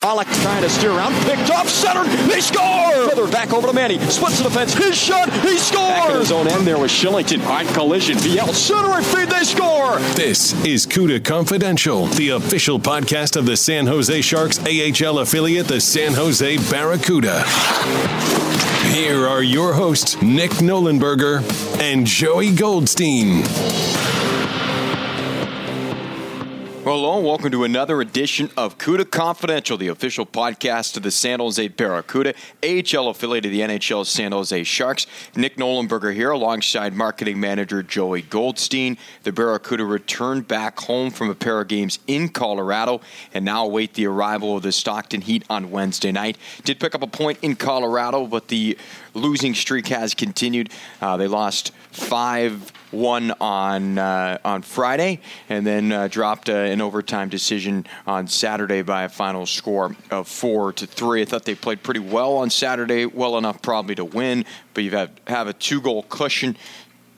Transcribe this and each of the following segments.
Pollock trying to steer around, picked off, centered, they score! Further back over to Manny, splits the defense, his shot, he scores! Back in his own end there was Shillington, on collision, VL, center feed, they score! This is CUDA Confidential, the official podcast of the San Jose Sharks AHL affiliate, the San Jose Barracuda. Here are your hosts, Nick Nollenberger and Joey Goldstein. Hello, and welcome to another edition of CUDA Confidential, the official podcast of the San Jose Barracuda, AHL affiliate of the NHL San Jose Sharks. Nick Nollenberger here alongside marketing manager Joey Goldstein. The Barracuda returned back home from a pair of games in Colorado and now await the arrival of the Stockton Heat on Wednesday night. Did pick up a point in Colorado, but the losing streak has continued. Uh, they lost five one on uh, on Friday, and then uh, dropped uh, an overtime decision on Saturday by a final score of four to three. I thought they played pretty well on Saturday, well enough probably to win, but you have have a two goal cushion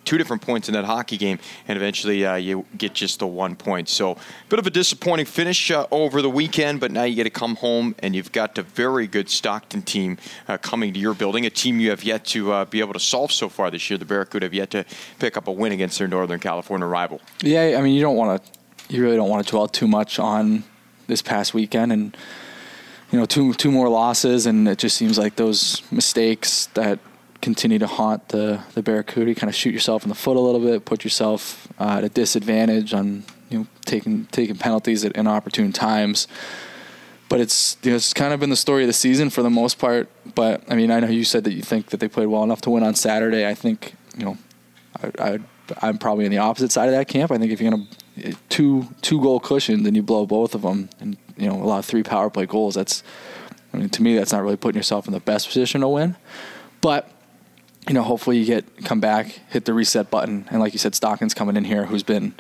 two different points in that hockey game, and eventually uh, you get just the one point. So, a bit of a disappointing finish uh, over the weekend, but now you get to come home and you've got a very good Stockton team uh, coming to your building, a team you have yet to uh, be able to solve so far this year. The Barracuda have yet to pick up a win against their Northern California rival. Yeah, I mean, you don't want to, you really don't want to dwell too much on this past weekend and you know two two more losses and it just seems like those mistakes that continue to haunt the the Barracuda. You kind of shoot yourself in the foot a little bit, put yourself uh, at a disadvantage on you know taking taking penalties at inopportune times. But it's you know, it's kind of been the story of the season for the most part. But I mean, I know you said that you think that they played well enough to win on Saturday. I think you know, I, I I'm probably on the opposite side of that camp. I think if you're gonna two two goal cushion, then you blow both of them, and you know, a lot of three power play goals. That's I mean, to me, that's not really putting yourself in the best position to win. But you know, hopefully you get come back, hit the reset button, and like you said, Stockton's coming in here, who's been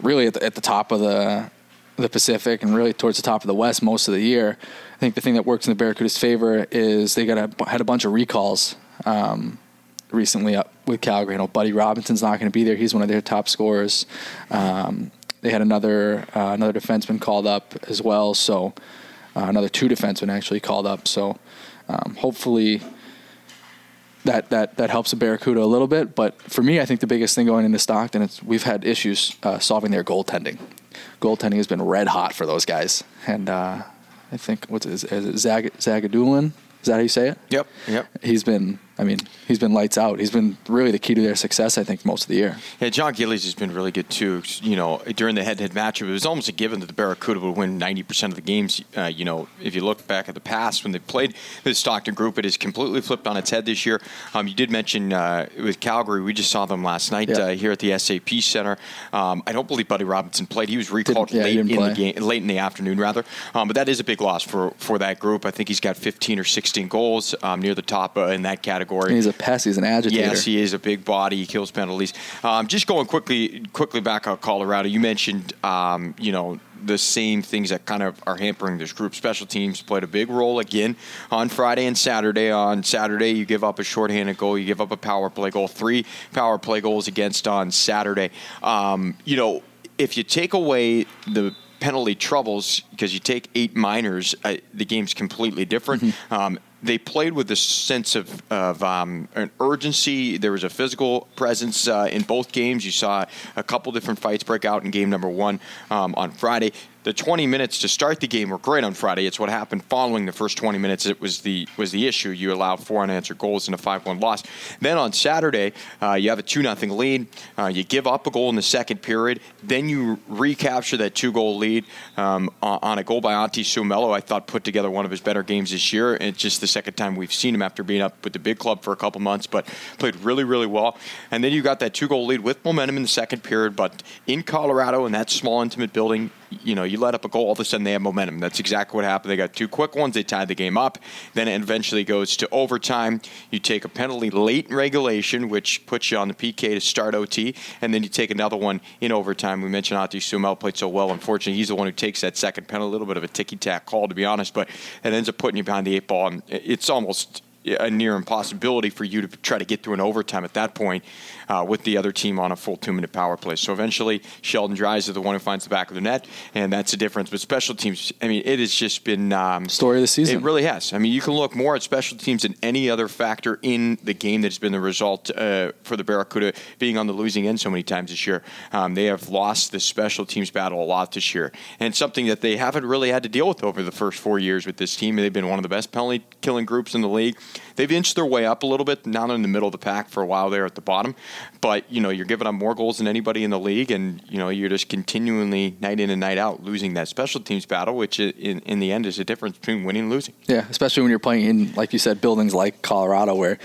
really at the, at the top of the the Pacific and really towards the top of the West most of the year. I think the thing that works in the Barracuda's favor is they got a, had a bunch of recalls um, recently up with Calgary. You know, Buddy Robinson's not going to be there; he's one of their top scorers. Um, they had another uh, another defenseman called up as well, so uh, another two defensemen actually called up. So um, hopefully that that that helps the Barracuda a little bit. But for me, I think the biggest thing going into Stockton is we've had issues uh, solving their goaltending. Goaltending has been red hot for those guys, and uh, I think what's it, is it Zag, Zagidulin? Is that how you say it? Yep. Yep. He's been I mean, he's been lights out. He's been really the key to their success, I think, most of the year. Yeah, Jon Gillies has been really good too. You know, during the head-to-head matchup, it was almost a given that the Barracuda would win 90% of the games. Uh, you know, if you look back at the past when they played the Stockton group, it has completely flipped on its head this year. Um, you did mention uh, with Calgary, we just saw them last night yeah. uh, here at the SAP Center. Um, I don't believe Buddy Robinson played. He was recalled yeah, late in play. the game, late in the afternoon rather. Um, but that is a big loss for for that group. I think he's got 15 or 16 goals um, near the top uh, in that category. And he's a pest He's an agitator. Yes, he is a big body. He kills penalties. Um, just going quickly, quickly back on Colorado. You mentioned, um, you know, the same things that kind of are hampering this group. Special teams played a big role again on Friday and Saturday. On Saturday, you give up a shorthanded goal, you give up a power play goal, three power play goals against on Saturday. Um, you know, if you take away the penalty troubles because you take eight minors, uh, the game's completely different. Mm-hmm. Um, they played with a sense of, of um, an urgency. There was a physical presence uh, in both games. You saw a couple different fights break out in game number one um, on Friday the 20 minutes to start the game were great on Friday. It's what happened following the first 20 minutes. It was the was the issue. You allowed four unanswered goals in a 5-1 loss. Then on Saturday, uh, you have a 2 0 lead. Uh, you give up a goal in the second period. Then you recapture that two goal lead um, on a goal by Antti Suomela. I thought put together one of his better games this year. It's just the second time we've seen him after being up with the big club for a couple months, but played really, really well. And then you got that two goal lead with momentum in the second period, but in Colorado in that small, intimate building you know, you let up a goal, all of a sudden they have momentum. That's exactly what happened. They got two quick ones, they tied the game up. Then it eventually goes to overtime. You take a penalty late in regulation, which puts you on the PK to start OT, and then you take another one in overtime. We mentioned Antti Suomela played so well. Unfortunately, he's the one who takes that second penalty. A little bit of a ticky tack call, to be honest, but it ends up putting you behind the eight ball. And it's almost a near impossibility for you to try to get through an overtime at that point uh, with the other team on a full two minute power play. So eventually, Sheldon Dries is the one who finds the back of the net, and that's the difference. But special teams, I mean, it has just been um, story of the season. It really has. I mean, you can look more at special teams than any other factor in the game that's been the result uh, for the Barracuda being on the losing end so many times this year. Um, they have lost the special teams battle a lot this year, and something that they haven't really had to deal with over the first four years with this team. They've been one of the best penalty killing groups in the league. They've inched their way up a little bit. Now they're in the middle of the pack for a while there at the bottom. But, you know, you're giving up more goals than anybody in the league, and, you know, you're just continually, night in and night out, losing that special teams battle, which in, in the end is the difference between winning and losing. Yeah, especially when you're playing in, like you said, buildings like Colorado where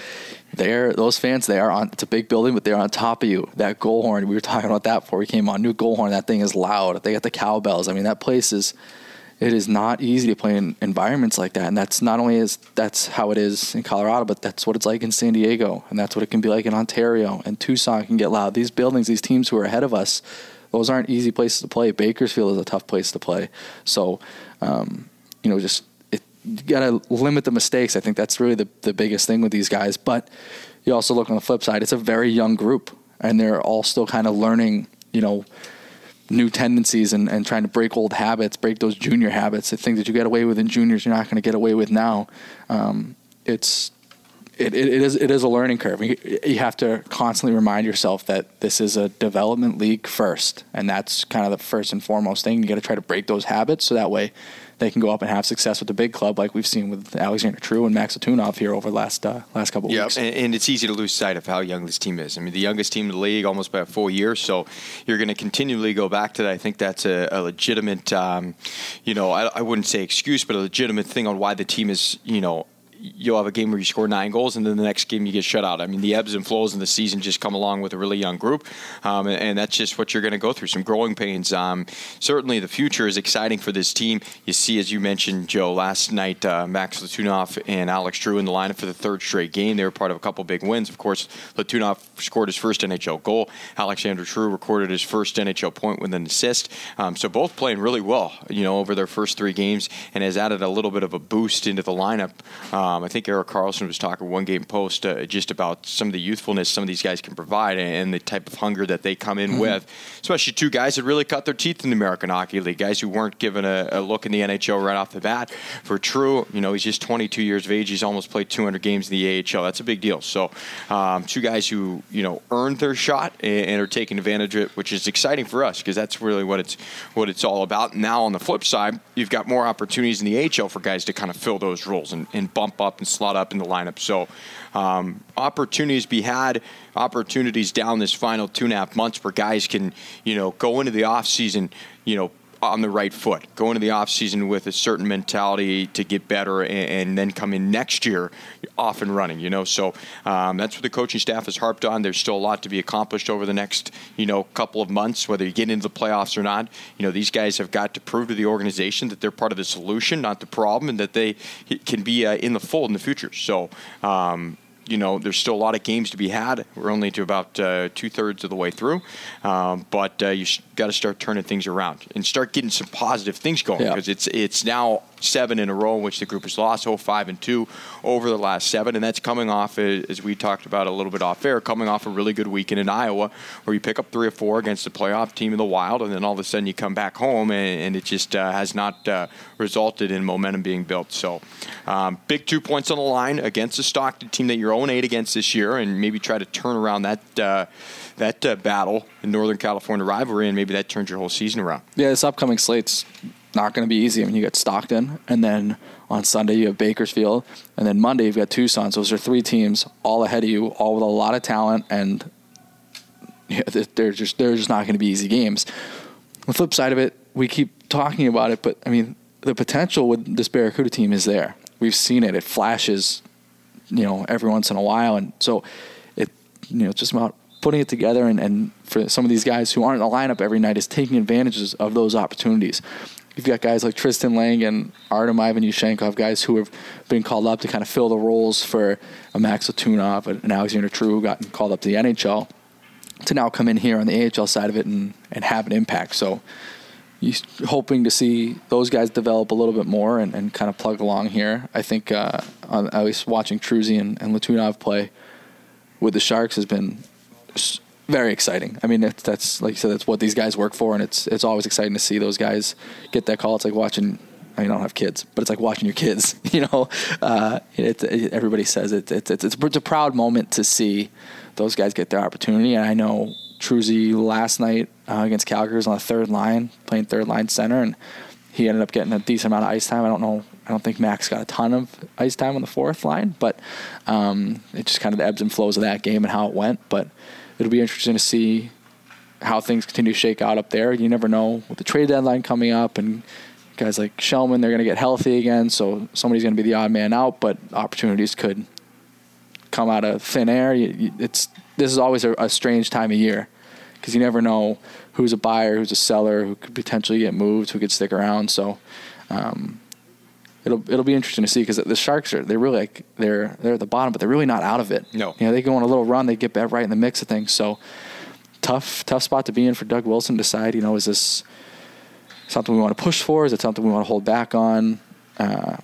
they're those fans they are on it's a big building but they're on top of you that goal horn we were talking about that before we came on new goal horn that thing is loud they got the cowbells i mean that place is it is not easy to play in environments like that. And that's not only is that's how it is in Colorado, but that's what it's like in San Diego, and that's what it can be like in Ontario and Tucson can get loud. These buildings, these teams who are ahead of us, those aren't easy places to play. Bakersfield is a tough place to play. So, um, you know, just it, you got to limit the mistakes. I think that's really the the biggest thing with these guys. But you also look on the flip side; it's a very young group, and they're all still kind of learning. You know new tendencies and, and trying to break old habits, break those junior habits, the things that you get away with in juniors, you're not going to get away with now. Um, it's it, it, it is it is a learning curve. You, you, have to constantly remind yourself that this is a development league first, and that's kind of the first and foremost thing. You got to try to break those habits so that way they can go up and have success with the big club, like we've seen with Alexander True and Max Letunov here over the last uh, last couple of yep. weeks. And, and it's easy to lose sight of how young this team is. I mean, the youngest team in the league almost by a full year, so you're going to continually go back to that. I think that's a, a legitimate, um, you know, I, I wouldn't say excuse, but a legitimate thing on why the team is, you know, you'll have a game where you score nine goals, and then the next game you get shut out. I mean, the ebbs and flows in the season just come along with a really young group, um, and, and, that's just what you're going to go through. Some growing pains. Um, certainly, the future is exciting for this team. You see, as you mentioned, Joe, last night, uh, Max Letunov and Alex True in the lineup for the third straight game. They were part of a couple big wins. Of course, Letunov scored his first NHL goal. Alexander True recorded his first NHL point with an assist. Um, so both playing really well, you know, over their first three games, and has added a little bit of a boost into the lineup. Um, I think Erik Karlsson was talking one game post uh, just about some of the youthfulness some of these guys can provide and the type of hunger that they come in mm-hmm. with, especially two guys that really cut their teeth in the American Hockey League, guys who weren't given a, a look in the NHL right off the bat. For True, you know, he's just 22 years of age. He's almost played 200 games in the AHL. That's a big deal. So, um, two guys who you know earned their shot and, and are taking advantage of it, which is exciting for us because that's really what it's what it's all about. Now, on the flip side, you've got more opportunities in the AHL for guys to kind of fill those roles and, and bump up and slot up in the lineup. So um, opportunities be had, opportunities down this final two and a half months where guys can, you know, go into the off season, you know, on the right foot, go into the offseason with a certain mentality to get better and, and, then come in next year off and running, you know. So um, that's what the coaching staff has harped on. There's still a lot to be accomplished over the next, you know, couple of months, whether you get into the playoffs or not. You know, these guys have got to prove to the organization that they're part of the solution, not the problem, and that they can be uh, in the fold in the future. So, um, you know, there's still a lot of games to be had. We're only to about uh, two thirds of the way through, um, but uh, you got to start turning things around and start getting some positive things going because yeah. it's it's now seven in a row in which the group has lost, oh five and two over the last seven, and that's coming off as we talked about a little bit off air, coming off a really good weekend in Iowa where you pick up three or four against the playoff team in the Wild, and then all of a sudden you come back home and, and it just uh, has not uh, resulted in momentum being built. So, um, big two points on the line against the Stockton team that you're 0 8 against this year, and maybe try to turn around that. Uh, that battle in Northern California rivalry, and maybe that turns your whole season around. Yeah, this upcoming slate's not going to be easy. I mean, you got Stockton, and then on Sunday you have Bakersfield, and then Monday you've got Tucson. So those are three teams all ahead of you, all with a lot of talent, and yeah, they're just they're just not going to be easy games. The flip side of it, we keep talking about it, but I mean, the potential with this Barracuda team is there. We've seen it; it flashes, you know, every once in a while, and so it, you know, it's just about putting it together and, and for some of these guys who aren't in the lineup every night is taking advantages of those opportunities. You've got guys like Tristan Lang and Artem Ivan Yushchenkov, guys who have been called up to kind of fill the roles for a Max Letunov, an Alexander True who got called up to the NHL, to now come in here on the AHL side of it and, and have an impact. So you're hoping to see those guys develop a little bit more and, and kind of plug along here. I think uh, on, at least watching Truzy and, and Letunov play with the Sharks has been very exciting. I mean, it's, that's like you said, that's what these guys work for, and it's it's always exciting to see those guys get that call. It's like watching. I mean, I don't have kids, but it's like watching your kids. You know, uh, it, it, everybody says it, it, it's it's a proud moment to see those guys get their opportunity. And I know Truzy last night uh, against Calgary was on the third line, playing third line center, and he ended up getting a decent amount of ice time. I don't know. I don't think Max got a ton of ice time on the fourth line, but um, it just kind of the ebbs and flows of that game and how it went. But it'll be interesting to see how things continue to shake out up there. You never know with the trade deadline coming up and guys like Shellman, they're going to get healthy again, so somebody's going to be the odd man out, but opportunities could come out of thin air. It's this is always a, a strange time of year because you never know who's a buyer, who's a seller, who could potentially get moved, who could stick around. So um, it'll it'll be interesting to see because the Sharks are they're really like they're they're at the bottom, but they're really not out of it. No, you know they go on a little run, they get back right in the mix of things. So tough tough spot to be in for Doug Wilson. To decide, you know, is this something we want to push for? Is it something we want to hold back on? Uh,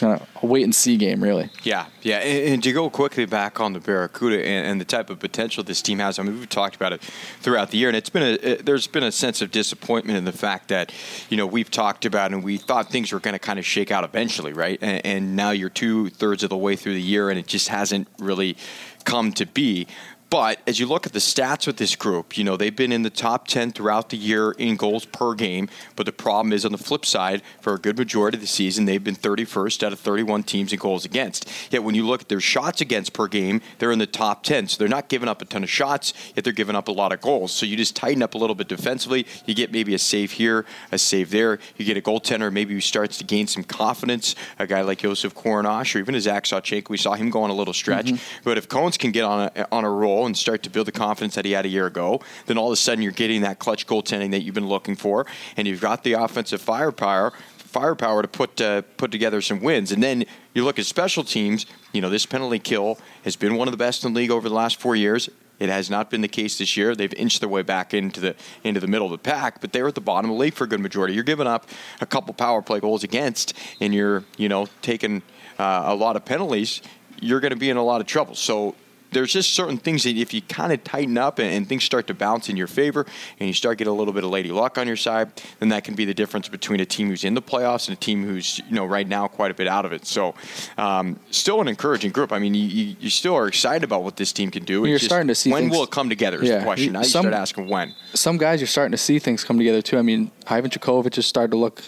kind of a wait and see game, really. Yeah, yeah. And, and to go quickly back on the Barracuda and, and, the type of potential this team has, I mean, we've talked about it throughout the year, and it's been a there's been a sense of disappointment in the fact that you know we've talked about and we thought things were going to kind of shake out eventually, right? And, and now you're two thirds of the way through the year, and it just hasn't really come to be. But as you look at the stats with this group, you know, they've been in the top 10 throughout the year in goals per game. But the problem is on the flip side, for a good majority of the season, they've been 31st out of 31 teams in goals against. Yet when you look at their shots against per game, they're in the top 10. So they're not giving up a ton of shots, yet they're giving up a lot of goals. So you just tighten up a little bit defensively. You get maybe a save here, a save there. You get a goaltender, maybe who starts to gain some confidence. A guy like Joseph Korenar or even a Zach Sawchenko, we saw him go on a little stretch. Mm-hmm. But if Cones can get on a, on a roll, and start to build the confidence that he had a year ago, then all of a sudden you're getting that clutch goaltending that you've been looking for, and you've got the offensive firepower firepower to put uh, put together some wins. And then you look at special teams. You know, this penalty kill has been one of the best in the league over the last four years. It has not been the case this year. They've inched their way back into the into the middle of the pack, but they're at the bottom of the league for a good majority. You're giving up a couple power play goals against, and you're you know taking uh, a lot of penalties. You're going to be in a lot of trouble. So there's just certain things that if you kind of tighten up and, and, things start to bounce in your favor and you start getting a little bit of lady luck on your side, then that can be the difference between a team who's in the playoffs and a team who's you know right now quite a bit out of it. So um, still an encouraging group. I mean, you, you, still are excited about what this team can do. You're just, starting to see when things, will it come together? Is yeah, the question. Now some, you start asking when. Some guys you're starting to see things come together too. I mean, Ivan Chekhovich has started to look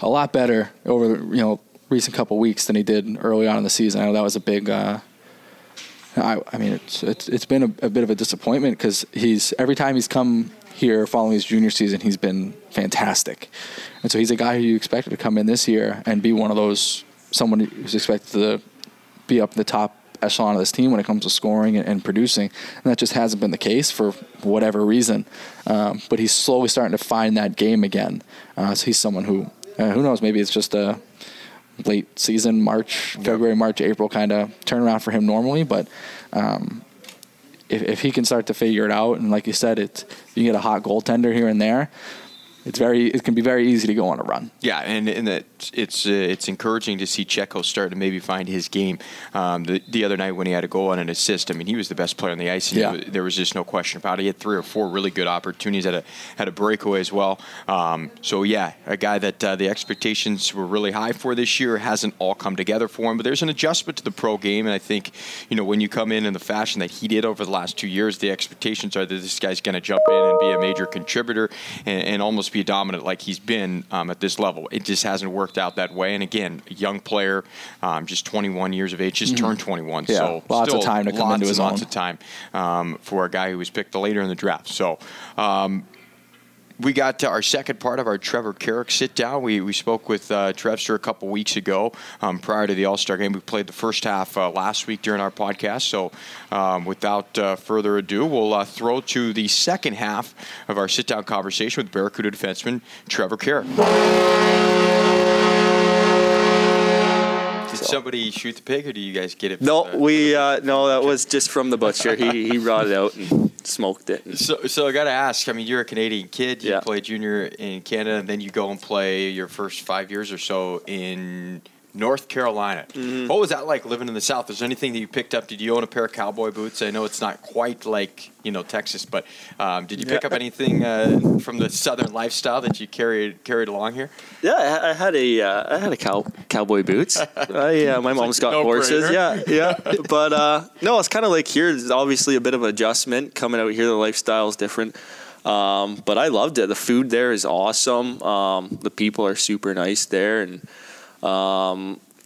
a lot better over the you know recent couple weeks than he did early on in the season. I know that was a big. Uh, I, I mean, it's it's it's been a, a bit of a disappointment because he's every time he's come here following his junior season, he's been fantastic, and so he's a guy who you expected to come in this year and be one of those someone who's expected to be up in the top echelon of this team when it comes to scoring and, and producing, and that just hasn't been the case for whatever reason. Um, but he's slowly starting to find that game again. Uh, so he's someone who, uh, who knows, maybe it's just a late season, March, February. March, April kind of turnaround for him normally. But um, if, if he can start to figure it out, and like you said, it's you get a hot goaltender here and there, it's very it can be very easy to go on a run. Yeah, and and that it's uh, it's encouraging to see Checo start to maybe find his game. Um, the, the other night when he had a goal and an assist, I mean, he was the best player on the ice. And yeah. Was, there was just no question about it. He had three or four really good opportunities. Had a had a breakaway as well. Um, so yeah, a guy that uh, the expectations were really high for this year hasn't all come together for him. But there's an adjustment to the pro game, and I think you know when you come in in the fashion that he did over the last two years, the expectations are that this guy's going to jump in and be a major contributor and, and almost be dominant like he's been um, at this level. It just hasn't worked out that way. And again, a young player, um, just 21 years of age, just mm-hmm. turned 21. Yeah, so lots of time to come into his lots own. of time um, for a guy who was picked later in the draft. So. We got our second part of our Trevor Carrick sit down. We, we spoke with uh, Trevster a couple weeks ago um, prior to the All Star game. We played the first half uh, last week during our podcast. So, um, without uh, further ado, we'll uh, throw to the second half of our sit down conversation with Barracuda defenseman Trevor Carrick. Did somebody shoot the pig, or do you guys get it? No, the- we uh, no, that was just from the butcher. He he brought it out and smoked it. And So, so I got to ask. I mean, you're a Canadian kid. You Yeah. play junior in Canada, and then you go and play your first five years or so in North Carolina. Mm-hmm. What was that like living in the South? Is there anything that you picked up? Did you own a pair of cowboy boots? I know it's not quite like you know Texas, but um, did you pick Yeah. up anything uh, from the Southern lifestyle that you carried carried along here? yeah, I, I had a uh, I had a cow cowboy boots. I, uh, my mom's got no horses. brainer. Yeah, yeah. But uh, no, it's kind of like here. It's obviously a bit of adjustment coming out here. The lifestyle is different. Um, but I loved it. The food there is awesome. Um, the people are super nice there, and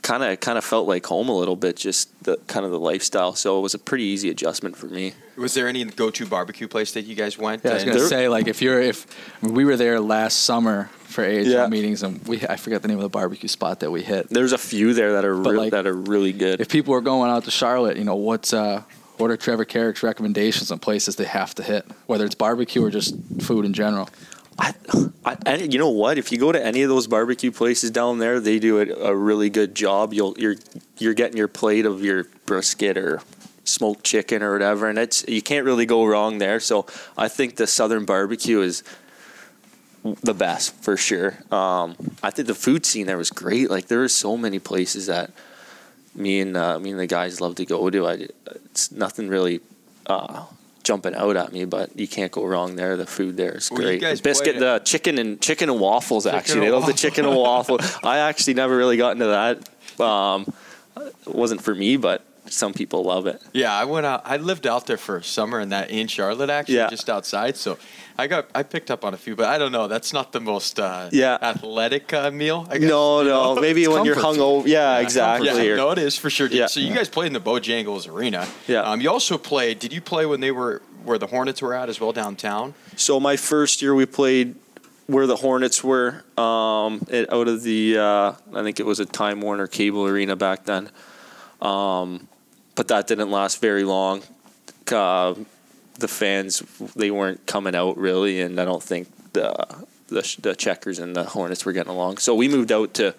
kind of kind of felt like home a little bit. Just the kind of the lifestyle. So it was a pretty easy adjustment for me. Was there any go-to barbecue place that you guys went? Yeah, I was gonna say like if you're if we were there last summer for AHL Yeah. meetings and we I forget the name of the barbecue spot that we hit. There's a few there that are But, real like, that are really good. If people are going out to Charlotte, you know what's uh, what are Trevor Carrick's recommendations on places they have to hit, whether it's barbecue or just food in general. I, I, you know what? If you go to any of those barbecue places down there, they do a, a really good job. You'll you're you're getting your plate of your brisket or smoked chicken or whatever, and it's you can't really go wrong there. So I think the Southern barbecue is the best for sure. Um, I think the food scene there was great. Like there are so many places that me and uh, me and the guys love to go to. I, it's nothing really. Uh, Jumping out at me, but you can't go wrong there. The food there is Well, great. The biscuit, the chicken and chicken and waffles. actually, and they love the chicken and waffle. I actually never really got into that. Um, it wasn't for me, but some people love it. Yeah, I went out. I lived out there for a summer in that in Charlotte, actually, Yeah. just outside. So I got I picked up on a few, but I don't know. That's not the most uh, Yeah. athletic uh, meal. I guess. No, no, maybe when you're hungover. Yeah, exactly. Yeah, no, it is for sure. Yeah. So you guys played in the Bojangles Arena. Yeah. Um, you also played. Did you play when they were where the Hornets were at as well downtown? So my first year we played where the Hornets were, um, it, out of the uh, I think it was a Time Warner Cable Arena back then, um, but that didn't last very long. Uh, the fans they weren't coming out really, and I don't think the the, the Checkers and the Hornets were getting along. So we moved out to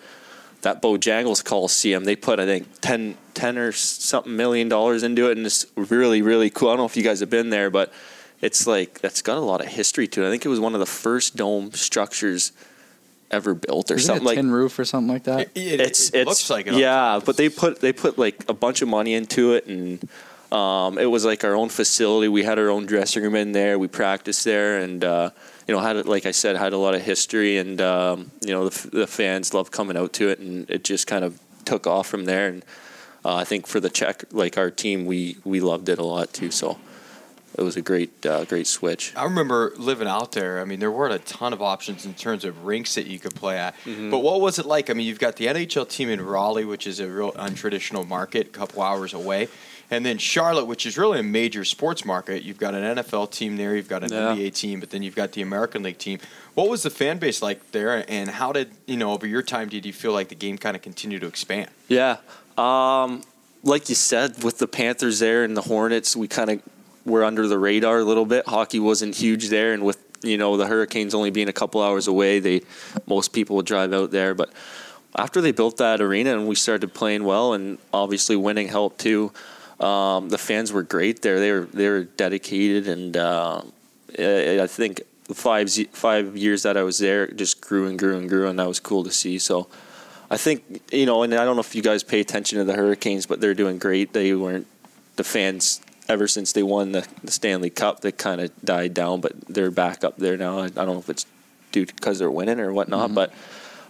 that Bojangles Coliseum. They put I think 10, 10 or something million dollars into it, and it's really really cool. I don't know if you guys have been there, but it's like that's got a lot of history to it. I think it was one of the first dome structures ever built, or Isn't something it a like. tin roof or something like that? It, it- it's it it's looks like it. yeah, but they put they put like a bunch of money into it, and um, it was like our own facility. We had our own dressing room in there. We practiced there, and uh, you know had like I said had a lot of history, and um, you know the, the fans loved coming out to it, and it just kind of took off from there. And uh, I think for the check, like our team, we we loved it a lot too. So it was a great uh, great switch. I remember living out there. I mean, there weren't a ton of options in terms of rinks that you could play at. Mm-hmm. But what was it like? I mean, you've got the NHL team in Raleigh, which is a real untraditional market, a couple hours away. And then Charlotte, which is really a major sports market. You've got an NFL team there, you've got an Yeah. NBA team, but then you've got the American League team. What was the fan base like there, and how did you know over your time did you feel like the game kind of continued to expand? Yeah. Um, like you said, with the Panthers there and the Hornets, we kind of were under the radar a little bit. Hockey wasn't huge there, and with you know the Hurricanes only being a couple hours away, they most people would drive out there. But after they built that arena and we started playing well, and obviously winning helped too. Um, the fans were great there. They were they were dedicated, and uh, I think the five five years that I was there just grew and grew and grew, and that was cool to see. So. I think you know, and I don't know if you guys pay attention to the Hurricanes, but they're doing great. They weren't the fans ever since they won the, the Stanley Cup. They kind of died down, but they're back up there now. I, I don't know if it's due because they're winning or whatnot, but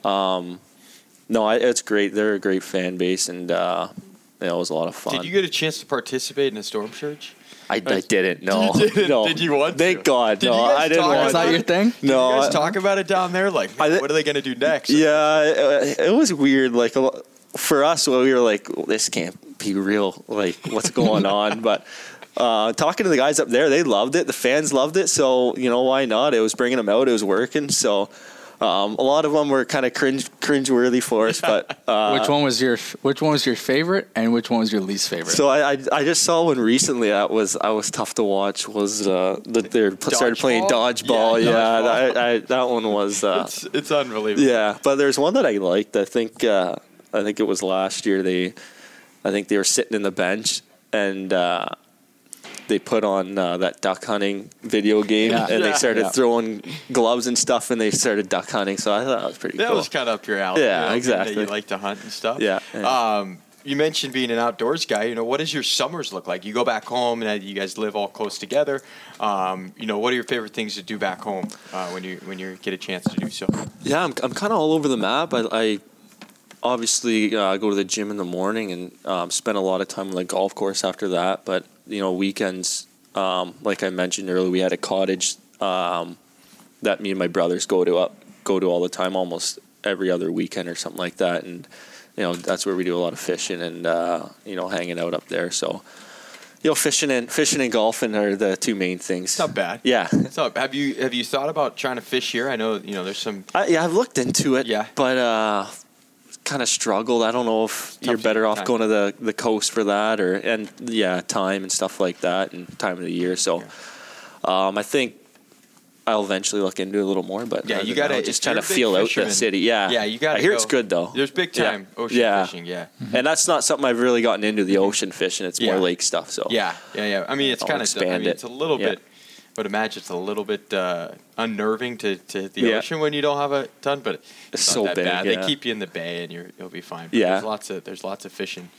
um, no, I, it's great. They're a great fan base, and uh, you know, it was a lot of fun. Did you get a chance to participate in a storm surge? I, I didn't. No, You didn't? no. Did you want Thank to? God. Did no, you guys I didn't talk want. That's about not to. your thing? No, you guys I- talk about it down there? Like, I- what are they going to do next? Yeah, it, it was weird. Like for us, well, we were like, well, this can't be real. Like, what's going on? But uh, talking to the guys up there, they loved it. The fans loved it. So you know why not? It was bringing them out. It was working. So um, a lot of them were kind of cringe cringeworthy for us, but uh, which one was your Which one was your favorite, and which one was your least favorite? So I, I, I just saw one recently that was I was tough to watch was uh, that they started playing dodgeball. Yeah, Yeah, dodgeball. I, I, that one was uh, It's, it's unbelievable. yeah. But there's one that I liked. I think uh, I think it was last year. They I think they were sitting in the bench and. Uh, they put on uh, that duck hunting video game, Yeah. and they started Yeah. throwing gloves and stuff, and they started duck hunting. So I thought that was pretty cool. That cool. was kind of up your alley. Yeah, you know, exactly. That you like to hunt and stuff. Yeah, yeah. Um, you mentioned being an outdoors guy. You know, what does your summers look like? You go back home, and you guys live all close together. Um, you know, what are your favorite things to do back home uh, when you when you get a chance to do so? Yeah, I'm, I'm kind of all over the map. I, I obviously uh, go to the gym in the morning and um, spend a lot of time on the golf course after that. But you know, weekends, um, like I mentioned earlier, we had a cottage um, that me and my brothers go to up go to all the time, almost every other weekend or something like that. And you know, that's where we do a lot of fishing and uh, you know, hanging out up there. So. You know, fishing and fishing and golfing are the two main things. It's not bad. Yeah, So, have you have you thought about trying to fish here? I know you know there's some. I, yeah, I've looked into it. Yeah. but uh, kind of struggled. I don't know if Tough you're better off time. going to the the coast for that, or and yeah, time and stuff like that, and time of the year. So, um, I think I'll eventually look into it a little more. But Yeah, you gotta- just try to feel out the city. Yeah, Yeah, you gotta I hear go- it's good though. There's big Yeah. time ocean Yeah. fishing. Yeah. and that's not something I've really gotten into the ocean fishing. It's more lake stuff. So Yeah, yeah, yeah. I mean, it's kind of. I mean, it. it's a little Yeah. bit. I would imagine it's a little bit uh, unnerving to, to hit the Yeah. ocean when you don't have a ton, but it's, It's not so that big, bad. yeah. They keep you in the bay and you're, you'll be fine. But Yeah. there's lots of there's lots of fishing.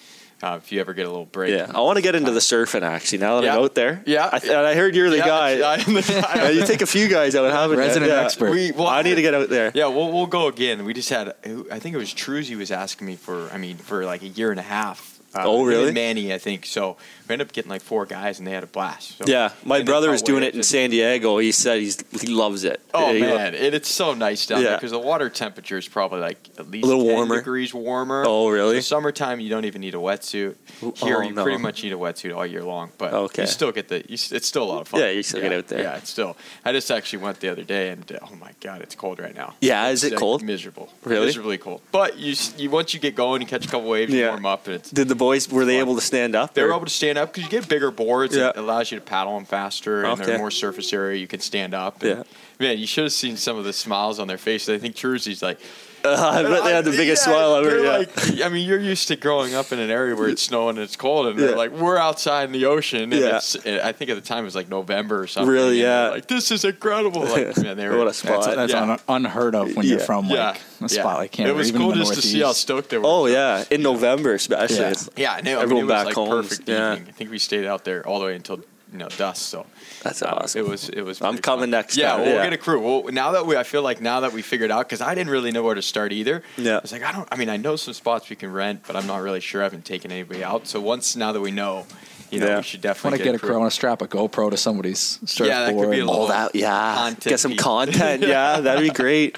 Uh, if you ever get a little break. yeah, I want to get into the surfing actually. Now that Yeah. I'm out there, Yeah. I, th- and I heard you're the Yeah, guy. I'm the guy. Yeah, you take a few guys out, and haven't? Resident Yeah. expert. We- well, I need to get out there. Yeah, we'll we'll go again. We just had, I think it was Truzy was asking me for, I mean, for like a year and a half. Uh, Oh, him really? Manny, I think. So we ended up getting like four guys, and they had a blast. So- Yeah, my brother was doing it in San Diego. He said he's he loves it. Oh He- man, it, it's so nice down there because the water temperature is probably like at least A little 10 warmer. degrees warmer. Oh, really? So summertime, you don't even need a wetsuit. Here, Oh, you no. pretty much need a wetsuit all year long, but Okay. you still get the. You, it's still a lot of fun. Yeah, you still get out there. Yeah, it's still. I just actually went the other day, and oh my god, it's cold right now. Yeah, It's, is it like, cold? Miserable. Really? Miserably cold. But you, you once you get going, you catch a couple waves, you warm up, and it's. Did the boys were they Fun. able to stand up? They were able to stand up because you get bigger boards. Yeah. It allows you to paddle them faster, and Okay. there's more surface area. You can stand up. and- Yeah. Man, you should have seen some of the smiles on their faces. I think Truzy's like, Uh, I bet they had the biggest Yeah, smile ever. they're Yeah. Like, I mean, you're used to growing up in an area where it's snowing and it's cold, and they're like, we're outside in the ocean. And Yeah. it's, and I think at the time it was like November or something. Really? and Yeah. Like this is incredible. Like, man, they were, What a spot. That's, that's Yeah. un- unheard of when you're from like yeah, a spot like Canada. It was even cool just to see how stoked they were. Oh yeah, in November especially. Yeah. Yeah, no, Everyone I mean, it was back like home, perfect yeah. evening. I think we stayed out there all the way until you know dusk. So That's uh, awesome. It was it was. I'm coming fun. next Yeah, time, well, we'll yeah. get a crew. Well, now that we, I feel like now that we figured out because I didn't really know where to start either. Yeah. it's like, I don't. I mean, I know some spots we can rent, but I'm not really sure. I haven't taken anybody out. So once now that we know, you know, Yeah. we should definitely want to get a crew. crew. I want to strap a GoPro to somebody's surfboard. Yeah, that could be a and- little- Oh, that yeah. Content Get some piece. content. Yeah, that'd be great.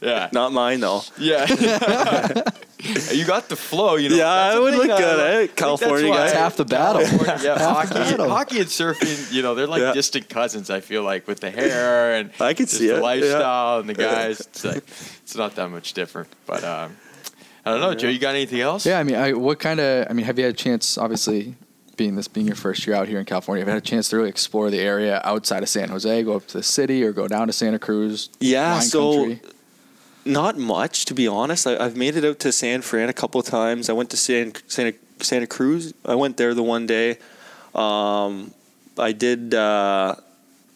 Yeah. Not mine though. Yeah. you got the flow, you know. Yeah, that's I would thing, look uh, good, eh? I that's California why- guy. That's half the battle. Yeah, hockey, battle. hockey and surfing, you know, they're like Yeah. distant cousins. I feel like with the hair and I could see the it, yeah. lifestyle and the guys. It's like it's not that much different. But um, I don't know, Joe. You got anything else? Yeah, I mean, I, what kind of? I mean, have you had a chance? Obviously, being this being your first year out here in California, have you had a chance to really explore the area outside of San Jose? Go up to the city or go down to Santa Cruz? Yeah, so country? not much to be honest. I, I've made it out to San Fran a couple of times. I went to San Santa Santa Cruz. I went there the one day. Um, I did. Uh,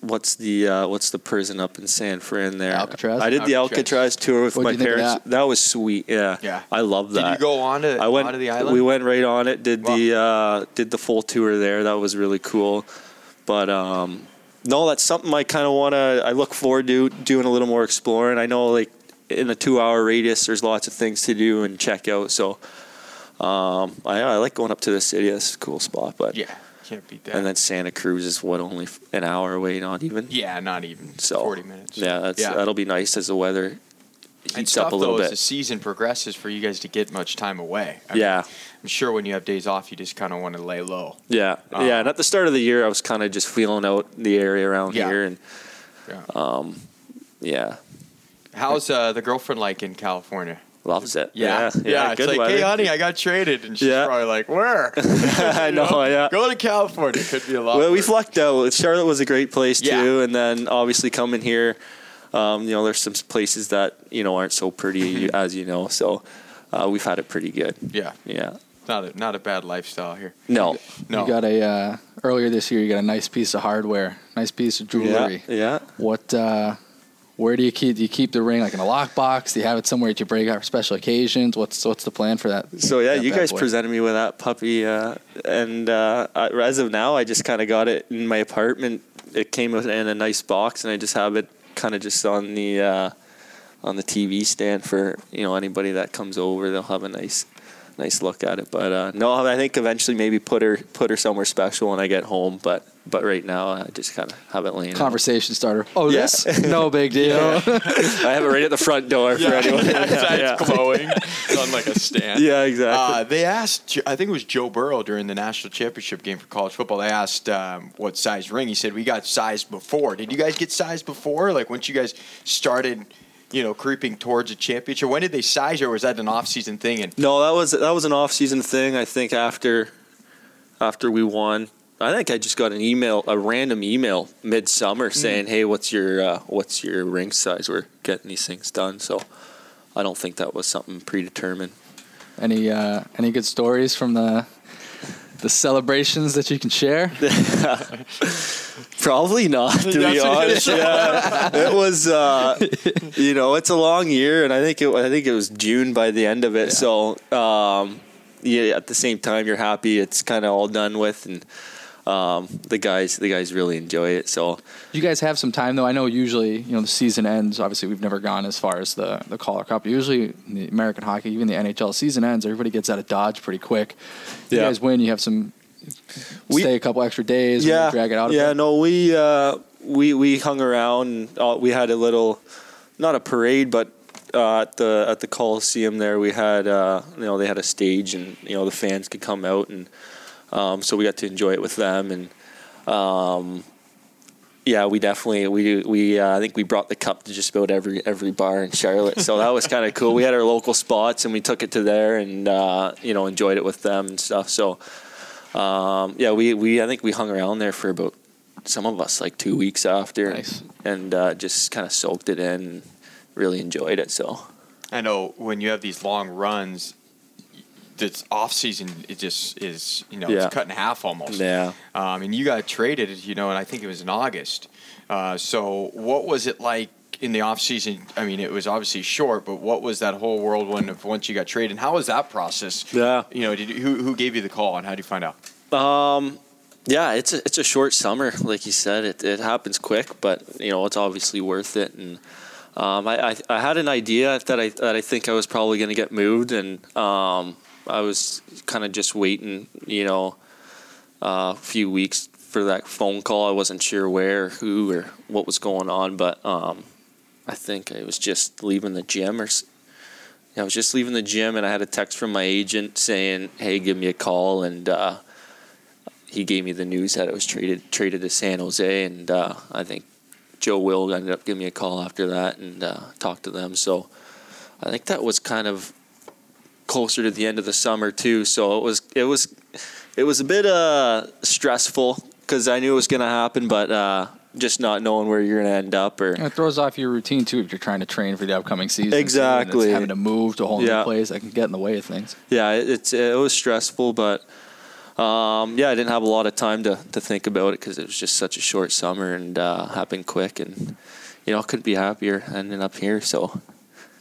what's the uh, what's the prison up in San Fran there? Alcatraz? I did the Alcatraz. Alcatraz tour with What'd my you think of parents. that? That? was sweet. Yeah, Yeah. I love that. Did you go on to I went onto the island? We went right on it. Did the uh, did the full tour there. That was really cool. But um, no, that's something I kind of want to. I look forward to doing a little more exploring. I know like in a two hour radius, there's lots of things to do and check out. So um, I, I like going up to the city. That's a cool spot. But yeah, can't beat that. and then Santa Cruz is what only an hour away, not even. yeah, not even So forty minutes. Yeah, that's yeah. that'll be nice as the weather And heats stuff up a little though, as bit. the season progresses, for you guys to get much time away. I mean, Yeah. I'm sure when you have days off, you just kind of want to lay low. Yeah, Uh, yeah. And at the start of the year, I was kind of just feeling out the area around Yeah. here, and Yeah. yeah, How's uh, the girlfriend like in California? Loves it. Yeah, yeah. It's good like, weather. hey, honey, I got traded, and she's Yeah. probably like, where? I know. Yeah. Go to California. Could be a lot. Well, we worse. lucked out. Charlotte was a great place Yeah. too, and then obviously coming here, um, you know, there's some places that you know aren't so pretty as you know. So uh, we've had it pretty good. Yeah, Yeah. not a not a bad lifestyle here. No. No, You got a uh, earlier this year. You got a nice piece of hardware, nice piece of Yeah. jewelry. Yeah. What? Uh, where do you keep? Do you keep the ring like in a lockbox? Do you have it somewhere that you break out for special occasions? What's What's the plan for that? So yeah, that you guys boy? presented me with that puppy, uh, and uh, as of now, I just kind of got it in my apartment. It came in a nice box, and I just have it kind of just on the uh, on the TV stand for you know anybody that comes over. They'll have a nice nice look at it. But uh, no, I think eventually maybe put her put her somewhere special when I get home. But but right now, I just kind of have it laying. out. Conversation starter. Oh, Yeah. this? No big deal. I have it right at the front door for anyone. yeah, yeah. it's glowing on like a stand. Yeah, exactly. Uh, they asked, I think it was Joe Burrow during the national championship game for college football. They asked um, what size ring. He said, We got sized before. Did you guys get sized before? Like, once you guys started, you know, creeping towards a championship, when did they size you, or was that an off season thing? And No, that was that was an off season thing. I think after after we won, I think I just got an email, a random email midsummer saying, "Hey, what's your uh, what's your ring size? We're getting these things done." So I don't think that was something predetermined. Any uh, Any good stories from the the celebrations that you can share? Probably not, to be That's what honest. Yeah, it was. Uh, you know, it's a long year, and I think it. I think it was June by the end of it. So, um, yeah, at the same time, you're happy it's kind of all done with, and um, the guys, the guys really enjoy it. So, You guys have some time though. I know usually you know the season ends. Obviously, we've never gone as far as the the Calder Cup. Usually, in the American hockey, even the NHL season ends. Everybody gets out of Dodge pretty quick. You Yeah. guys win. You have some. We- stay a couple extra days. yeah, drag it out. A yeah. No, we uh, we we hung around. Uh, we had a little, not a parade, but uh, at the at the Coliseum there, we had uh, you know they had a stage, and you know the fans could come out, and um, so we got to enjoy it with them, and um, yeah, we definitely we we uh, I think we brought the cup to just about every every bar in Charlotte, so that was kind of cool. We had our local spots, and we took it to there, and uh, you know enjoyed it with them and stuff. So um, yeah, we we I think we hung around there for about some of us like two weeks after, Nice. and uh, just kind of soaked it in, really enjoyed it. So I know when you have these long runs, this off season it just is you know Yeah. it's cut in half almost. yeah. Um, and you got traded, you know, and I think it was in August. Uh, so what was it like in the off season? I mean, it was obviously short, but what was that whole whirlwind of once you got traded? And how was that process? Yeah. You know, did you, who who gave you the call, and how did you find out? Um, yeah, it's a, it's a short summer, like you said. It, it happens quick, but you know it's obviously worth it. And um, I, I I had an idea that I that I think I was probably going to get moved, and um, I was kind of just waiting, you know, a few weeks for that phone call. I wasn't sure where, who, or what was going on, but um, I think I was just leaving the gym or. I was just leaving the gym, and I had a text from my agent saying, "Hey, give me a call," and. Uh, he gave me the news that it was traded traded to San Jose, and uh, I think Joe Will ended up giving me a call after that and uh, talked to them. So I think that was kind of closer to the end of the summer too. So it was it was it was a bit uh, stressful because I knew it was going to happen, but uh, just not knowing where you're going to end up or And it throws off your routine too if you're trying to train for the upcoming season. too, and Exactly. having to move to a whole Yeah. new place that can get in the way of things. yeah, it, it's it was stressful, but um, yeah, I didn't have a lot of time to, to think about it because it was just such a short summer and uh, happened quick, and you know, I couldn't be happier ending up here. So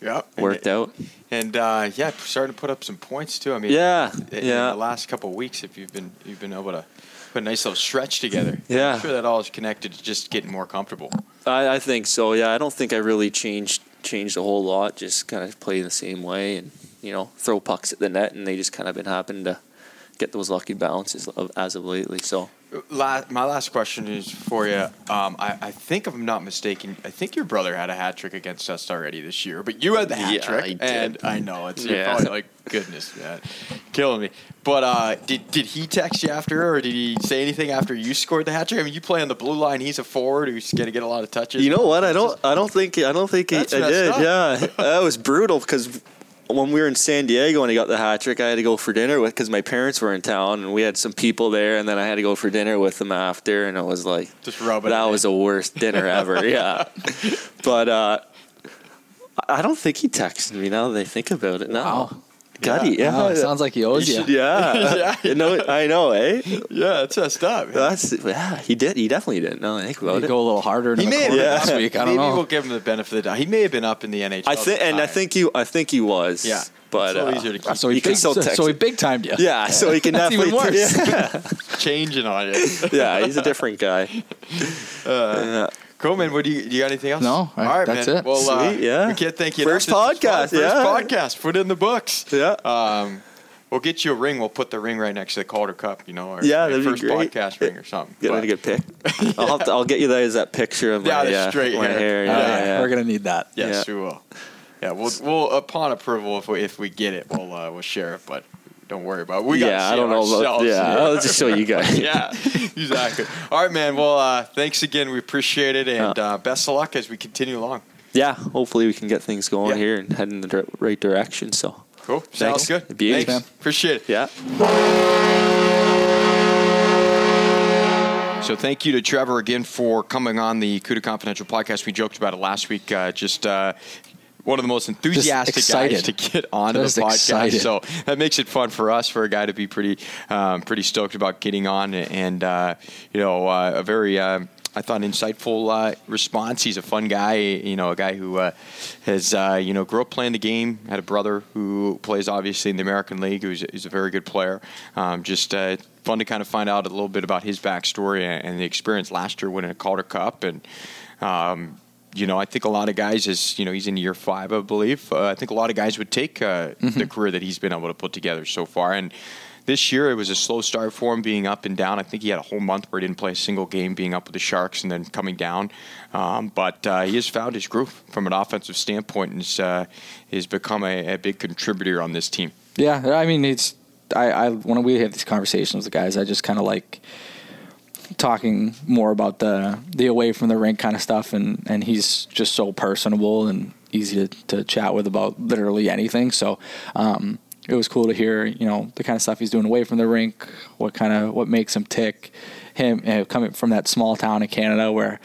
Yeah, worked out. And uh, yeah, starting to put up some points too. I mean, Yeah, in yeah. the last couple of weeks, if you've been you've been able to put a nice little stretch together. Yeah. I'm sure that all is connected to just getting more comfortable. I, I think so. Yeah, I don't think I really changed changed a whole lot. Just kind of play the same way, and you know, throw pucks at the net, and they just kind of been happening to get those lucky bounces of, as of lately. So La- my last question is for you. Um, I, I think, if I'm not mistaken, I think your brother had a hat trick against us already this year, but you had the hat Yeah, trick, I did. and I know it's you're Yeah. probably like, goodness, man, killing me. But uh, did did he text you after, or did he say anything after you scored the hat trick? I mean, you play on the blue line. He's a forward who's going to get a lot of touches. You know what? I don't. I don't think. I don't think he, I did. up. Yeah, that was brutal because when we were in San Diego and he got the hat trick, I had to go for dinner with because my parents were in town and we had some people there, and then I had to go for dinner with them after, and it was like Just rub it That in. was the worst dinner ever. yeah, but uh, I don't think he texted me. Now that I think about it, no. Wow. Gutty, yeah, Wow, it sounds like he owes He you. should- yeah. Yeah. no, I know, eh? Yeah, it's messed up. man. That's yeah. He did. He definitely did. No, I think about Maybe it. go a little harder in He the may have been Yeah. this week. I don't Maybe know. we'll give him the benefit of the doubt. He may have been up in the NHL. I think, and I think you. I think he was. Yeah. but It's a little uh, easier to keep so he you can big, still so, text so he big timed you. Yeah, so he can That's definitely. even worse. Yeah, changing on you. yeah, he's a different guy. Yeah. Cool, man. What do you, do you got anything else? No, All I- right, that's man. it. Well, uh, Sweet, yeah. we can't thank you. First enough. This was fun. podcast, yeah. First podcast. Put it in the books. Yeah. Um, we'll get you a ring. We'll put the ring right next to the Calder Cup. You know, or Yeah, our that'd be first great. podcast ring or something. Get But- to get picked. I'll have to, I'll get you guys that picture of Yeah, my, the uh, straight my hair. hair. Yeah, yeah, yeah. We're gonna need that. Yes, Yeah. we will. Yeah, we'll, we'll upon approval if we if we get it, we'll uh, we'll share it. But don't worry about it. We gotta yeah, see I don't it know about. ourselves. Yeah, I'll just show you guys. yeah, exactly. All right, man. Well, uh, thanks again. We appreciate it, and uh, best of luck as we continue along. Yeah, hopefully we can get things going Yeah. here and head in the dir- right direction. So Cool. Sounds Thanks. good. Beauty, Thanks. man. Appreciate it. yeah. So thank you to Trevor again for coming on the Cuda Confidential podcast. We joked about it last week. Uh, just uh, one of the most enthusiastic guys to get onto the podcast. excited. So that makes it fun for us, for a guy to be pretty, um, pretty stoked about getting on, and uh, you know, uh, a very. Uh, I thought insightful uh, response. He's a fun guy, you know, a guy who uh, has, uh, you know, grew up playing the game. Had a brother who plays obviously in the American League, who's, who's a very good player. Um, just uh, fun to kind of find out a little bit about his backstory and, and the experience last year winning a Calder Cup. And, um, you know, I think a lot of guys, is you know, he's in year five, I believe. Uh, I think a lot of guys would take uh, the career that he's been able to put together so far. And this year, it was a slow start for him, being up and down. I think he had a whole month where he didn't play a single game, being up with the Sharks and then coming down. Um, but uh, he has found his groove from an offensive standpoint and has, uh, has become a, a big contributor on this team. Yeah, I mean, it's I, I when we have these conversations with the guys, I just kind of like talking more about the the away from the rink kind of stuff, and and he's just so personable and easy to, to chat with about literally anything. So. Um, it was cool to hear, you know, the kind of stuff he's doing away from the rink, what kind of what makes him tick. Him uh, coming from that small town in Canada where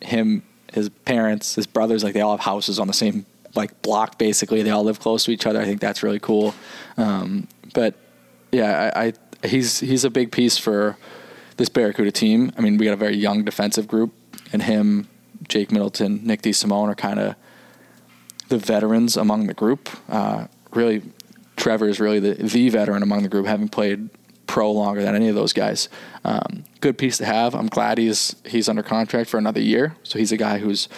him, his parents, his brothers, like they all have houses on the same like block. Basically, they all live close to each other. I think that's really cool. Um, but yeah, I, I he's he's a big piece for this Barracuda team. I mean, we got a very young defensive group, and him, Jake Middleton, Nick DeSimone are kind of the veterans among the group. Uh, really, Trevor is really the the veteran among the group, having played pro longer than any of those guys. Um, good piece to have. I'm glad he's he's under contract for another year, so he's a guy who's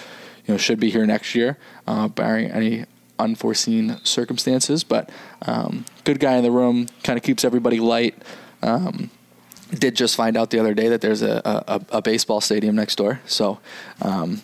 you know should be here next year, uh, barring any unforeseen circumstances. But um, good guy in the room, kind of keeps everybody light. Um, did just find out the other day that there's a, a, a baseball stadium next door. So um,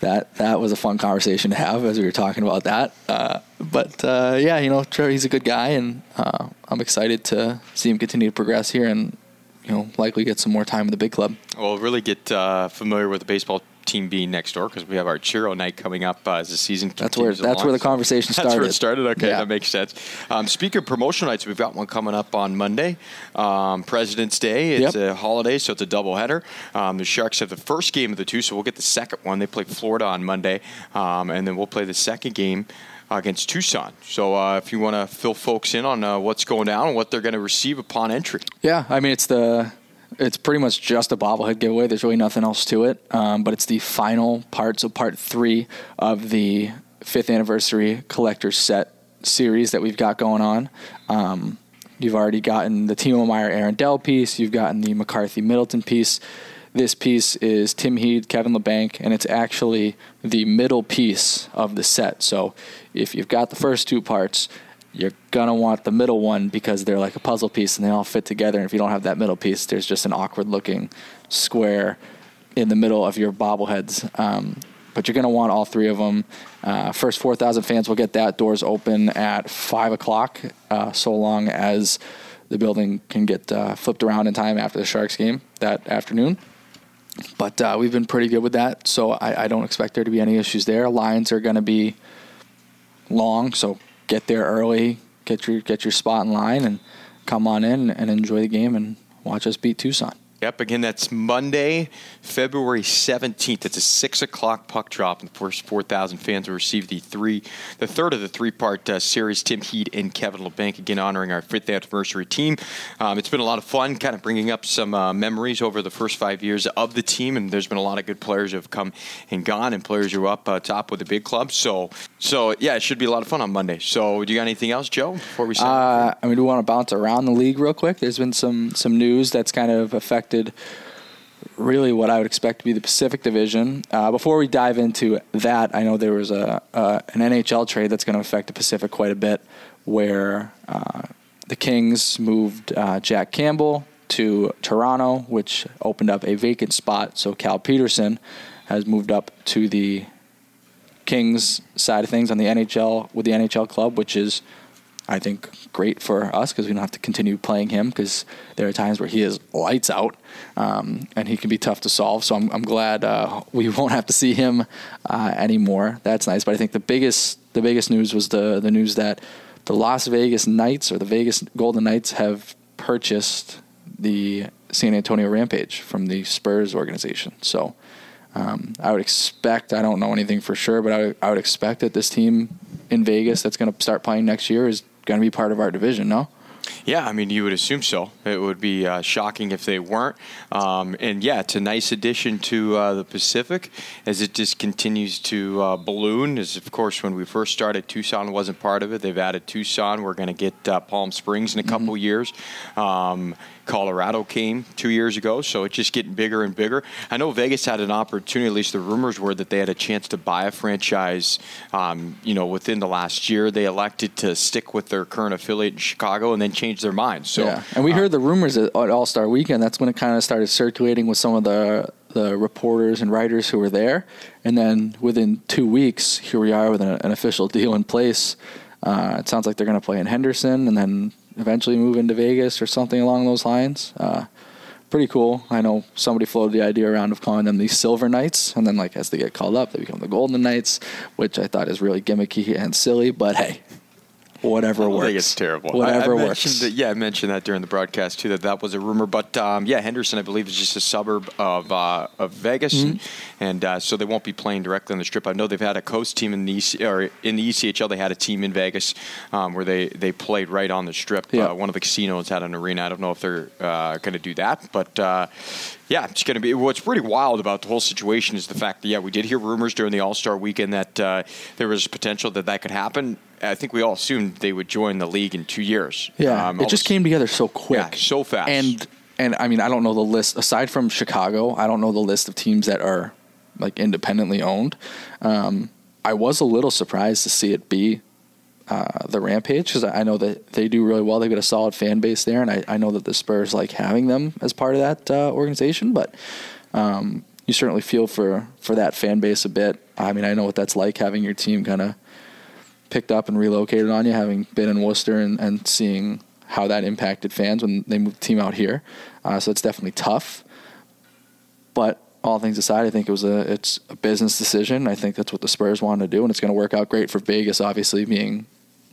that that was a fun conversation to have as we were talking about that. Uh, but uh, yeah, you know, Trevor, he's a good guy, and uh, I'm excited to see him continue to progress here and you know likely get some more time in the big club. Well, really get uh, familiar with the baseball team being next door because we have our Chiro night coming up uh, as the season That's where that's where the conversation started. That's where it started. Okay, Yeah. that makes sense. Um, speaking of promotional nights, we've got one coming up on Monday, um, President's Day. It's Yep. a holiday, so it's a doubleheader. Um, the Sharks have the first game of the two, so we'll get the second one. They play Florida on Monday, um, and then we'll play the second game against Tucson. So uh, if you want to fill folks in on uh, what's going down and what they're going to receive upon entry. Yeah, I mean it's the it's pretty much just a bobblehead giveaway. There's really nothing else to it. Um, but it's the final part, so part three of the fifth anniversary collector's set series that we've got going on. Um, you've already gotten the Timo Meier Aaron Dell piece. You've gotten the McCarthy Middleton piece. This piece is Tim Heed, Kevin Labanc, and it's actually the middle piece of the set. So if you've got the first two parts you're gonna want the middle one because they're like a puzzle piece and they all fit together. And if you don't have that middle piece, there's just an awkward looking square in the middle of your bobbleheads. Um, but you're gonna want all three of them. Uh, first 4,000 fans will get that. Doors open at five o'clock, uh, so long as the building can get uh, flipped around in time after the Sharks game that afternoon. But uh, we've been pretty good with that, so I, I don't expect there to be any issues there. Lines are to be long, so get there early, get your get your spot in line, and come on in and enjoy the game and watch us beat Tucson. Yep, again, that's Monday, February 17th. It's a 6 o'clock puck drop, and the first 4,000 fans will receive the three, the third of the three-part uh, series, Tim Heed and Kevin Labanc, again honoring our fifth anniversary team. Um, it's been a lot of fun, kind of bringing up some uh, memories over the first five years of the team, and there's been a lot of good players who have come and gone, and players who are up uh, top with the big club. So, so yeah, it should be a lot of fun on Monday. So, do you got anything else, Joe, before we? Uh, I mean, we want to bounce around the league real quick? There's been some some news that's kind of affected really what I would expect to be the Pacific Division. Uh, before we dive into that, I know there was a uh, an NHL trade that's going to affect the Pacific quite a bit, where uh, the Kings moved uh, Jack Campbell to Toronto, which opened up a vacant spot. So Cal Petersen has moved up to the Kings side of things on the NHL with the NHL club, which is I think great for us because we don't have to continue playing him because there are times where he is lights out um, and he can be tough to solve. So I'm, I'm glad uh, we won't have to see him uh, anymore. That's nice. But I think the biggest the biggest news was the the news that the Las Vegas Knights or the Vegas Golden Knights have purchased the San Antonio Rampage from the Spurs organization. So. Um, I would expect, I don't know anything for sure, but I, I would expect that this team in Vegas that's going to start playing next year is going to be part of our division, no? Yeah, I mean, you would assume so. It would be uh, shocking if they weren't. Um, and yeah, it's a nice addition to uh, the Pacific as it just continues to uh, balloon. As of course, when we first started, Tucson wasn't part of it. They've added Tucson. We're going to get uh, Palm Springs in a couple Mm-hmm. years. Um, Colorado came two years ago, so it's just getting bigger and bigger. I know Vegas had an opportunity, at least the rumors were that they had a chance to buy a franchise, um, you know, within the last year. They elected to stick with their current affiliate in Chicago and then change their mind. So, yeah, and we uh, heard the rumors at All Star Weekend. That's when it kind of started circulating with some of the the reporters and writers who were there. And then within two weeks, here we are with an, an official deal in place. Uh, it sounds like they're going to play in Henderson and then eventually move into Vegas or something along those lines. Uh, pretty cool. I know somebody floated the idea around of calling them the Silver Knights, and then like as they get called up, they become the Golden Knights, which I thought is really gimmicky and silly. But hey, whatever I works. think it's terrible. Whatever I, I works. That, yeah, I mentioned that during the broadcast too. That that was a rumor, but um, yeah, Henderson, I believe, is just a suburb of uh, of Vegas, Mm-hmm. and, uh, so they won't be playing directly on the strip. I know they've had a coast team in the EC, or in the ECHL. They had a team in Vegas um, where they, they played right on the strip. Yeah. Uh, one of the casinos had an arena. I don't know if they're uh, going to do that, but. Uh, yeah, it's going to be. What's pretty wild about the whole situation is the fact that yeah, we did hear rumors during the All Star weekend that uh, there was potential that that could happen. I think we all assumed they would join the league in two years. Yeah, Um, it just came together so quick, Yeah, so fast. and and I mean I don't know the list aside from Chicago. I don't know the list of teams that are like independently owned. Um, I was a little surprised to see it be uh, the Rampage because I know that they do really well. They've got a solid fan base there, and I, I know that the Spurs like having them as part of that uh, organization. But um, you certainly feel for for that fan base a bit. I mean, I know what that's like having your team kind of picked up and relocated on you, having been in Worcester and, and seeing how that impacted fans when they moved the team out here. Uh, so it's definitely tough. But all things aside, I think it was a it's a business decision. I think that's what the Spurs wanted to do, and it's going to work out great for Vegas, obviously being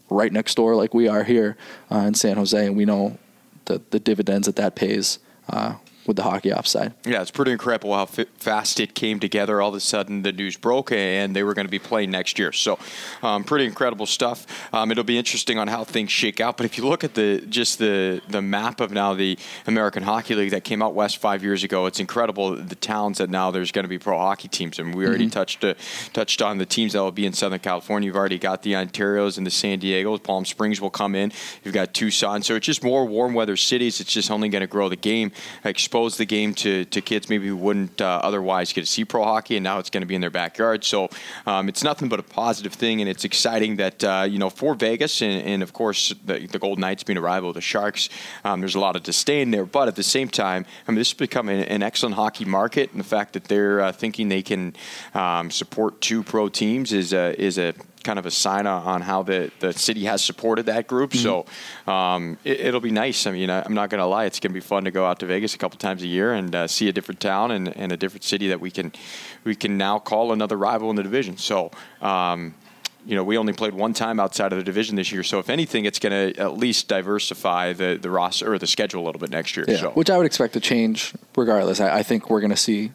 right next door like we are here uh, in San Jose, and we know the the dividends that that pays uh, with the hockey ops side. Yeah, it's pretty incredible how fast it came together. All of a sudden, the news broke, and they were going to be playing next year. So, um, pretty incredible stuff. Um, it'll be interesting on how things shake out. But if you look at the just the the map of now the American Hockey League that came out west five years ago, it's incredible the towns that now there's going to be pro hockey teams. And we already touched uh, touched on the teams that will be in Southern California. You've already got the Ontarios and the San Diego's. Palm Springs will come in. You've got Tucson. So it's just more warm weather cities. It's just only going to grow the game exposure expose the game to, to kids maybe who wouldn't uh, otherwise get to see pro hockey, and now it's going to be in their backyard. So um, it's nothing but a positive thing, and it's exciting that uh, you know for Vegas and, and of course the, the, Golden Knights being a rival of the Sharks. Um, there's a lot of disdain there, but at the same time, I mean this has become an, an excellent hockey market, and the fact that they're uh, thinking they can um, support two pro teams is a, is a kind of a sign on how the, the city has supported that group. Mm-hmm. So um, it, will be nice. I mean, I, am not going to lie; it's going to be fun to go out to Vegas a couple times a year and uh, see a different town and, and, a different city that we can we can now call another rival in the division. So. Um, you know, we only played one time outside of the division this year. So if anything, it's going to at least diversify the the roster or the schedule a little bit next year. Yeah, so. which I would expect to change regardless. I, I think we're going to see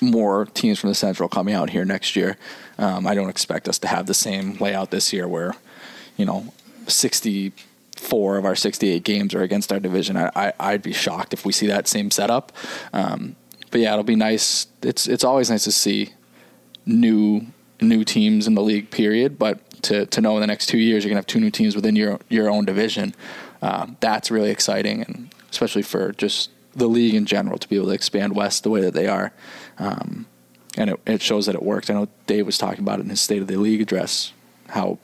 more teams from the Central coming out here next year. Um, I don't expect us to have the same layout this year where, you know, 64 of our 68 games are against our division. I, I, would be shocked if we see that same setup. Um, but yeah, it'll be nice. It's it's always nice to see new new teams in the league. Period. But to to know in the next two years you're gonna have two new teams within your your own division, uh, that's really exciting, and especially for just the league in general to be able to expand west the way that they are. Um, and it, it, shows that it worked. I know Dave was talking about it in his State of the League address, how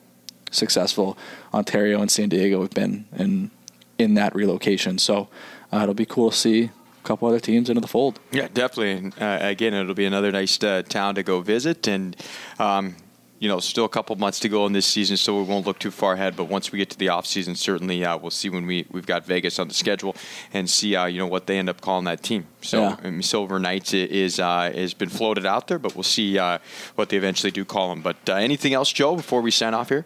successful Ontario and San Diego have been in in that relocation. So uh, it'll be cool to see a couple other teams into the fold. Yeah, definitely. Uh, again, it'll be another nice uh, town to go visit, and um, you know, still a couple months to go in this season, so we won't look too far ahead. But once we get to the off season, certainly uh, we'll see when we we've got Vegas on the schedule and see uh, you know what they end up calling that team. So yeah. um, Silver Knights is uh, has been floated out there, but we'll see uh, what they eventually do call them. But uh, anything else, Joe, before we sign off here?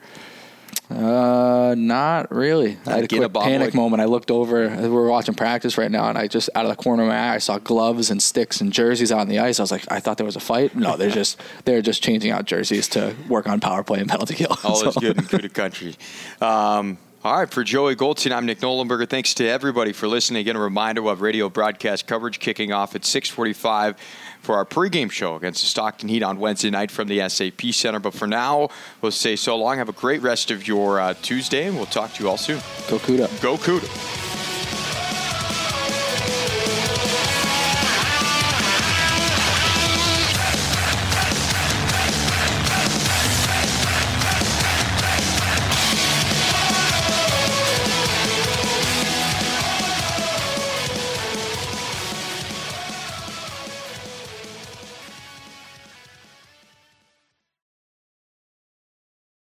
Uh, not really. I had a quick panic moment. I looked over. We were watching practice right now, and I just out of the corner of my eye, I saw gloves and sticks and jerseys on the ice. I was like, I thought there was a fight. No, they're just they're just changing out jerseys to work on power play and penalty kill. All so. is good in good country. Um, all right, for Joey Goldstein, I'm Nick Nollenberger. Thanks to everybody for listening. Again, a reminder have radio broadcast coverage kicking off at 645 for our pregame show against the Stockton Heat on Wednesday night from the SAP Center. But for now, we'll say so long. Have a great rest of your uh, Tuesday, and we'll talk to you all soon. Go CUDA. Go CUDA.